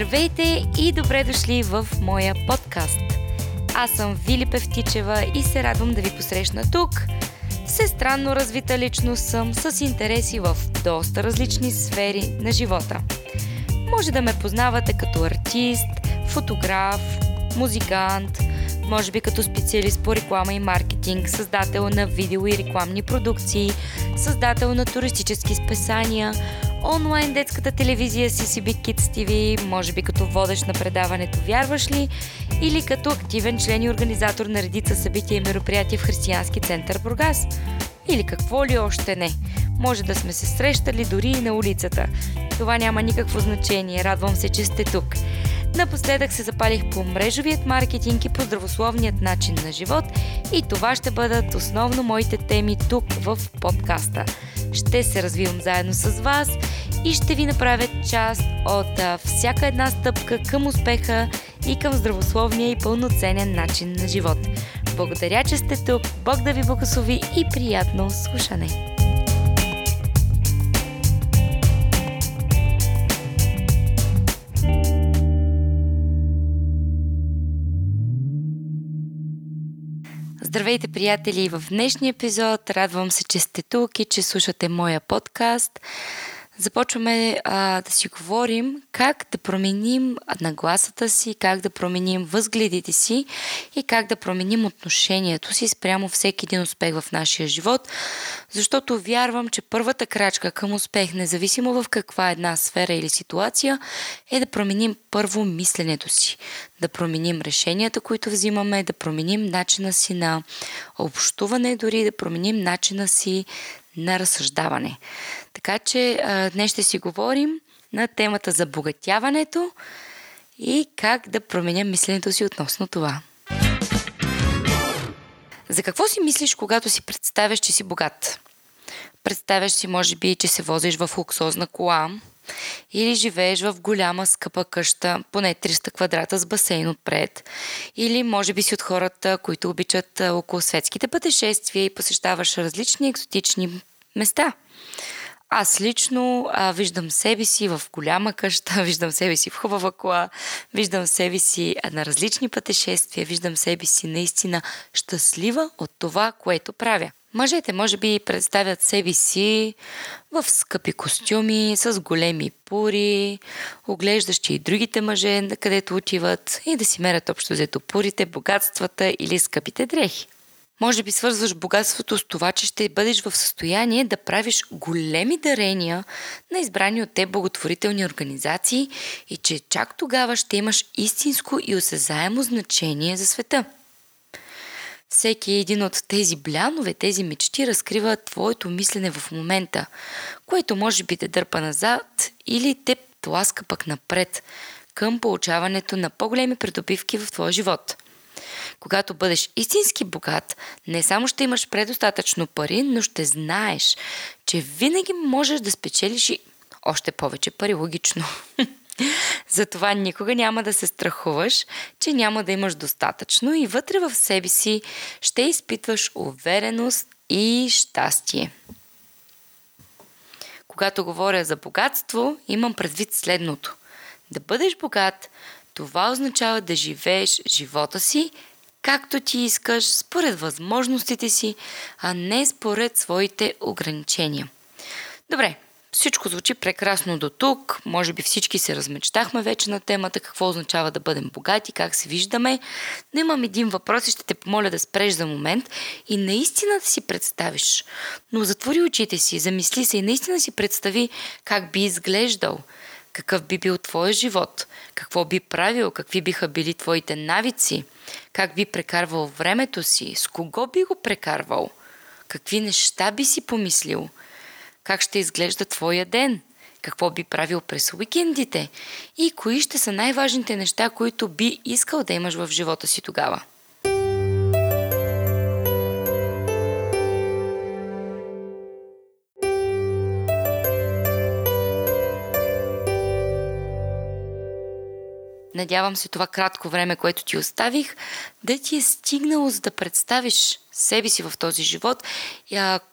Здравейте и добре дошли в моя подкаст. Аз съм Вили Певтичева и се радвам да ви посрещна тук. Всестранно развита личност съм с интереси в доста различни сфери на живота. Може да ме познавате като артист, фотограф, музикант, може би като специалист по реклама и маркетинг, създател на видео и рекламни продукции, създател на туристически списания, онлайн детската телевизия CCB Kids TV, може би като водещ на предаването Вярваш ли? Или като активен член и организатор на редица събития и мероприятия в Християнски център Бургас. Или какво ли още не. Може да сме се срещали дори и на улицата. Това няма никакво значение. Радвам се, че сте тук. Напоследък се запалих по мрежовият маркетинг и по здравословният начин на живот и това ще бъдат основно моите теми тук в подкаста. Ще се развивам заедно с вас и ще ви направя част от всяка една стъпка към успеха и към здравословния и пълноценен начин на живот. Благодаря, че сте тук. Бог да ви благослови и приятно слушане! Здравейте, приятели! В днешния епизод радвам се, че сте тук и че слушате моя подкаст започваме а, да си говорим как да променим нагласата си, как да променим възгледите си и как да променим отношението си спрямо всеки един успех в нашия живот, защото вярвам, че първата крачка към успех, независимо в каква една сфера или ситуация, е да променим първо мисленето си, да променим решенията, които взимаме, да променим начина си на общуване, дори да променим начина си на разсъждаване. Така че днес ще си говорим на темата за богатяването и как да променя мисленето си относно това. За какво си мислиш, когато си представяш, че си богат? Представяш си, може би, че се возиш в луксозна кола или живееш в голяма скъпа къща, поне 300 квадрата с басейн отпред, или може би си от хората, които обичат около светските пътешествия и посещаваш различни екзотични места. Аз лично а, виждам себе си в голяма къща, виждам себе си в хубава кола, виждам себе си на различни пътешествия, виждам себе си наистина щастлива от това, което правя. Мъжете може би представят себе си в скъпи костюми, с големи пури, оглеждащи и другите мъже, където отиват и да си мерят общо взето пурите, богатствата или скъпите дрехи. Може би свързваш богатството с това, че ще бъдеш в състояние да правиш големи дарения на избрани от теб благотворителни организации и че чак тогава ще имаш истинско и осезаемо значение за света. Всеки един от тези блянове, тези мечти разкрива твоето мислене в момента, което може би те дърпа назад или те тласка пък напред към получаването на по-големи придобивки в твоя живот – когато бъдеш истински богат, не само ще имаш предостатъчно пари, но ще знаеш, че винаги можеш да спечелиш и още повече пари, логично. Затова никога няма да се страхуваш, че няма да имаш достатъчно и вътре в себе си ще изпитваш увереност и щастие. Когато говоря за богатство, имам предвид следното. Да бъдеш богат, това означава да живееш живота си както ти искаш, според възможностите си, а не според своите ограничения. Добре, всичко звучи прекрасно до тук. Може би всички се размечтахме вече на темата какво означава да бъдем богати, как се виждаме. Но имам един въпрос и ще те помоля да спреш за момент и наистина да си представиш. Но затвори очите си, замисли се и наистина си представи как би изглеждал – какъв би бил твоя живот? Какво би правил? Какви биха били твоите навици? Как би прекарвал времето си? С кого би го прекарвал? Какви неща би си помислил? Как ще изглежда твоя ден? Какво би правил през уикендите? И кои ще са най-важните неща, които би искал да имаш в живота си тогава? Надявам се това кратко време, което ти оставих, да ти е стигнало за да представиш себе си в този живот,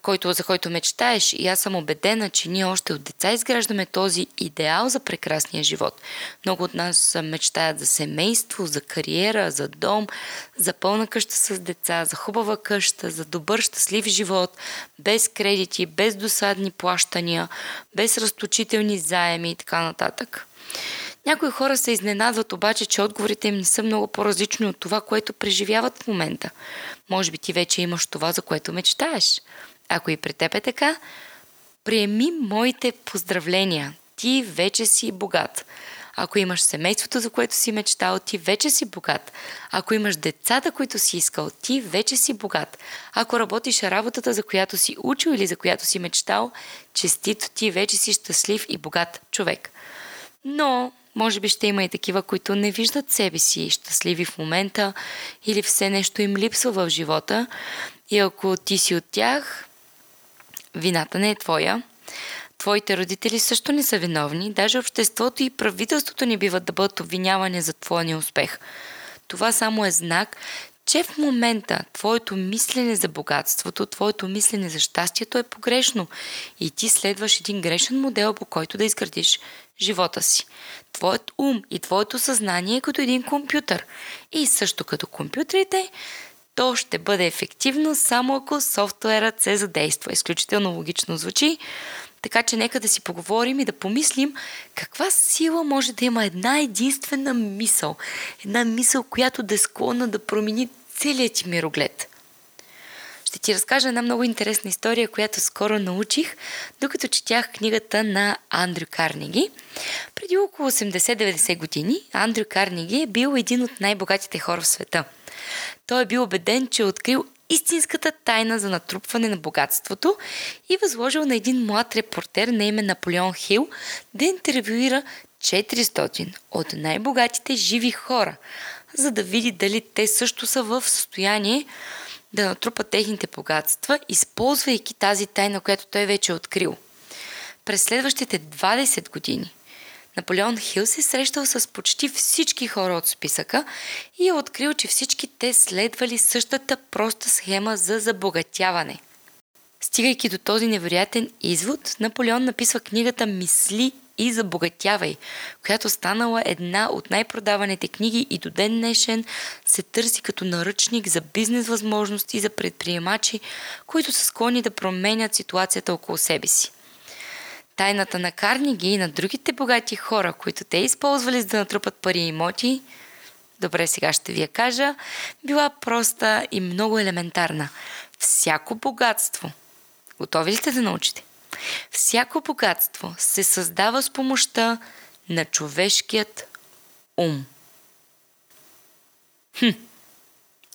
който, за който мечтаеш. И аз съм убедена, че ние още от деца изграждаме този идеал за прекрасния живот. Много от нас мечтаят за семейство, за кариера, за дом, за пълна къща с деца, за хубава къща, за добър, щастлив живот, без кредити, без досадни плащания, без разточителни заеми и така нататък. Някои хора се изненадват обаче, че отговорите им не са много по-различни от това, което преживяват в момента. Може би ти вече имаш това, за което мечтаеш. Ако и при теб е така, приеми моите поздравления. Ти вече си богат. Ако имаш семейството, за което си мечтал, ти вече си богат. Ако имаш децата, които си искал, ти вече си богат. Ако работиш работата, за която си учил или за която си мечтал, честито ти вече си щастлив и богат човек. Но може би ще има и такива, които не виждат себе си щастливи в момента или все нещо им липсва в живота. И ако ти си от тях, вината не е твоя. Твоите родители също не са виновни. Даже обществото и правителството не биват да бъдат обвинявани за твоя неуспех. Това само е знак, че в момента твоето мислене за богатството, твоето мислене за щастието е погрешно и ти следваш един грешен модел, по който да изградиш живота си. Твоят ум и твоето съзнание е като един компютър. И също като компютрите, то ще бъде ефективно само ако софтуерът се задейства. Изключително логично звучи. Така че нека да си поговорим и да помислим каква сила може да има една единствена мисъл. Една мисъл, която да е склонна да промени целият ти мироглед. Ще ти разкажа една много интересна история, която скоро научих, докато четях книгата на Андрю Карнеги. Преди около 80-90 години Андрю Карнеги е бил един от най-богатите хора в света. Той е бил убеден, че е открил истинската тайна за натрупване на богатството и възложил на един млад репортер на име Наполеон Хил да интервюира 400 от най-богатите живи хора, за да види дали те също са в състояние да натрупат техните богатства, използвайки тази тайна, която той вече е открил. През следващите 20 години Наполеон Хил се е срещал с почти всички хора от списъка и е открил, че всички те следвали същата проста схема за забогатяване. Стигайки до този невероятен извод, Наполеон написва книгата Мисли и Забогатявай, която станала една от най-продаваните книги и до ден днешен се търси като наръчник за бизнес възможности за предприемачи, които са склонни да променят ситуацията около себе си. Тайната на Карниги и на другите богати хора, които те използвали за да натрупат пари и имоти, добре сега ще ви я кажа, била проста и много елементарна. Всяко богатство. Готови ли сте да научите? Всяко богатство се създава с помощта на човешкият ум. Хм.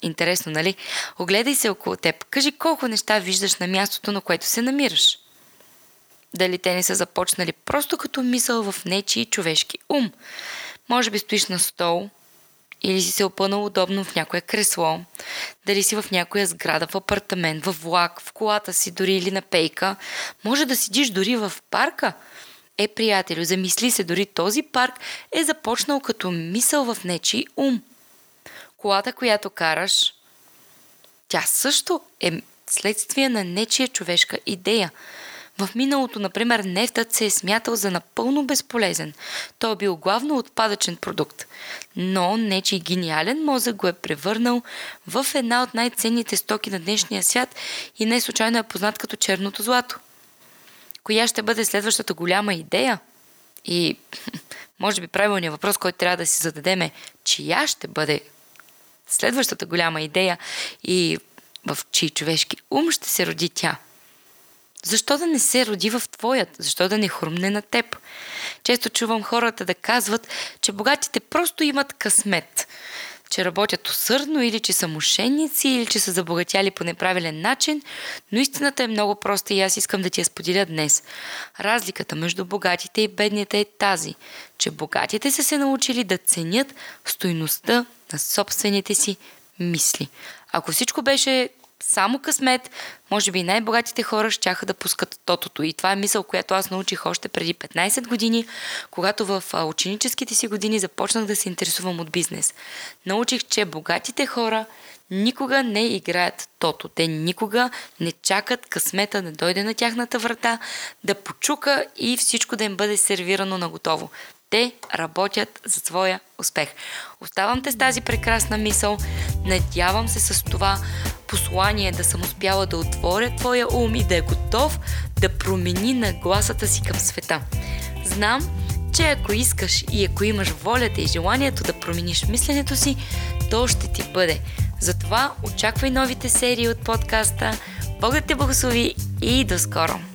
Интересно, нали? Огледай се около теб. Кажи колко неща виждаш на мястото, на което се намираш. Дали те не са започнали просто като мисъл в нечи човешки ум. Може би стоиш на стол, или си се опънал удобно в някое кресло, дали си в някоя сграда, в апартамент, в влак, в колата си, дори или на пейка. Може да сидиш дори в парка. Е, приятелю, замисли се, дори този парк е започнал като мисъл в нечи ум. Колата, която караш, тя също е следствие на нечия човешка идея – в миналото, например, нефтът се е смятал за напълно безполезен. Той е бил главно отпадъчен продукт. Но нечи гениален мозък го е превърнал в една от най-ценните стоки на днешния свят и не случайно е познат като черното злато. Коя ще бъде следващата голяма идея? И може би правилният въпрос, който трябва да си зададем е, чия ще бъде следващата голяма идея и в чий човешки ум ще се роди тя – защо да не се роди в твоят? Защо да не хрумне на теб? Често чувам хората да казват, че богатите просто имат късмет, че работят усърдно или че са мошенници или че са забогатяли по неправилен начин, но истината е много проста и аз искам да ти я споделя днес. Разликата между богатите и бедните е тази, че богатите са се научили да ценят стойността на собствените си мисли. Ако всичко беше само късмет, може би най-богатите хора щяха да пускат тотото. И това е мисъл, която аз научих още преди 15 години, когато в ученическите си години започнах да се интересувам от бизнес. Научих, че богатите хора никога не играят тото. Те никога не чакат късмета да дойде на тяхната врата, да почука и всичко да им бъде сервирано на готово. Те работят за своя успех. Оставам те с тази прекрасна мисъл. Надявам се с това послание да съм успяла да отворя твоя ум и да е готов да промени нагласата си към света. Знам, че ако искаш и ако имаш волята и желанието да промениш мисленето си, то ще ти бъде. Затова очаквай новите серии от подкаста. Бог да те благослови и до скоро!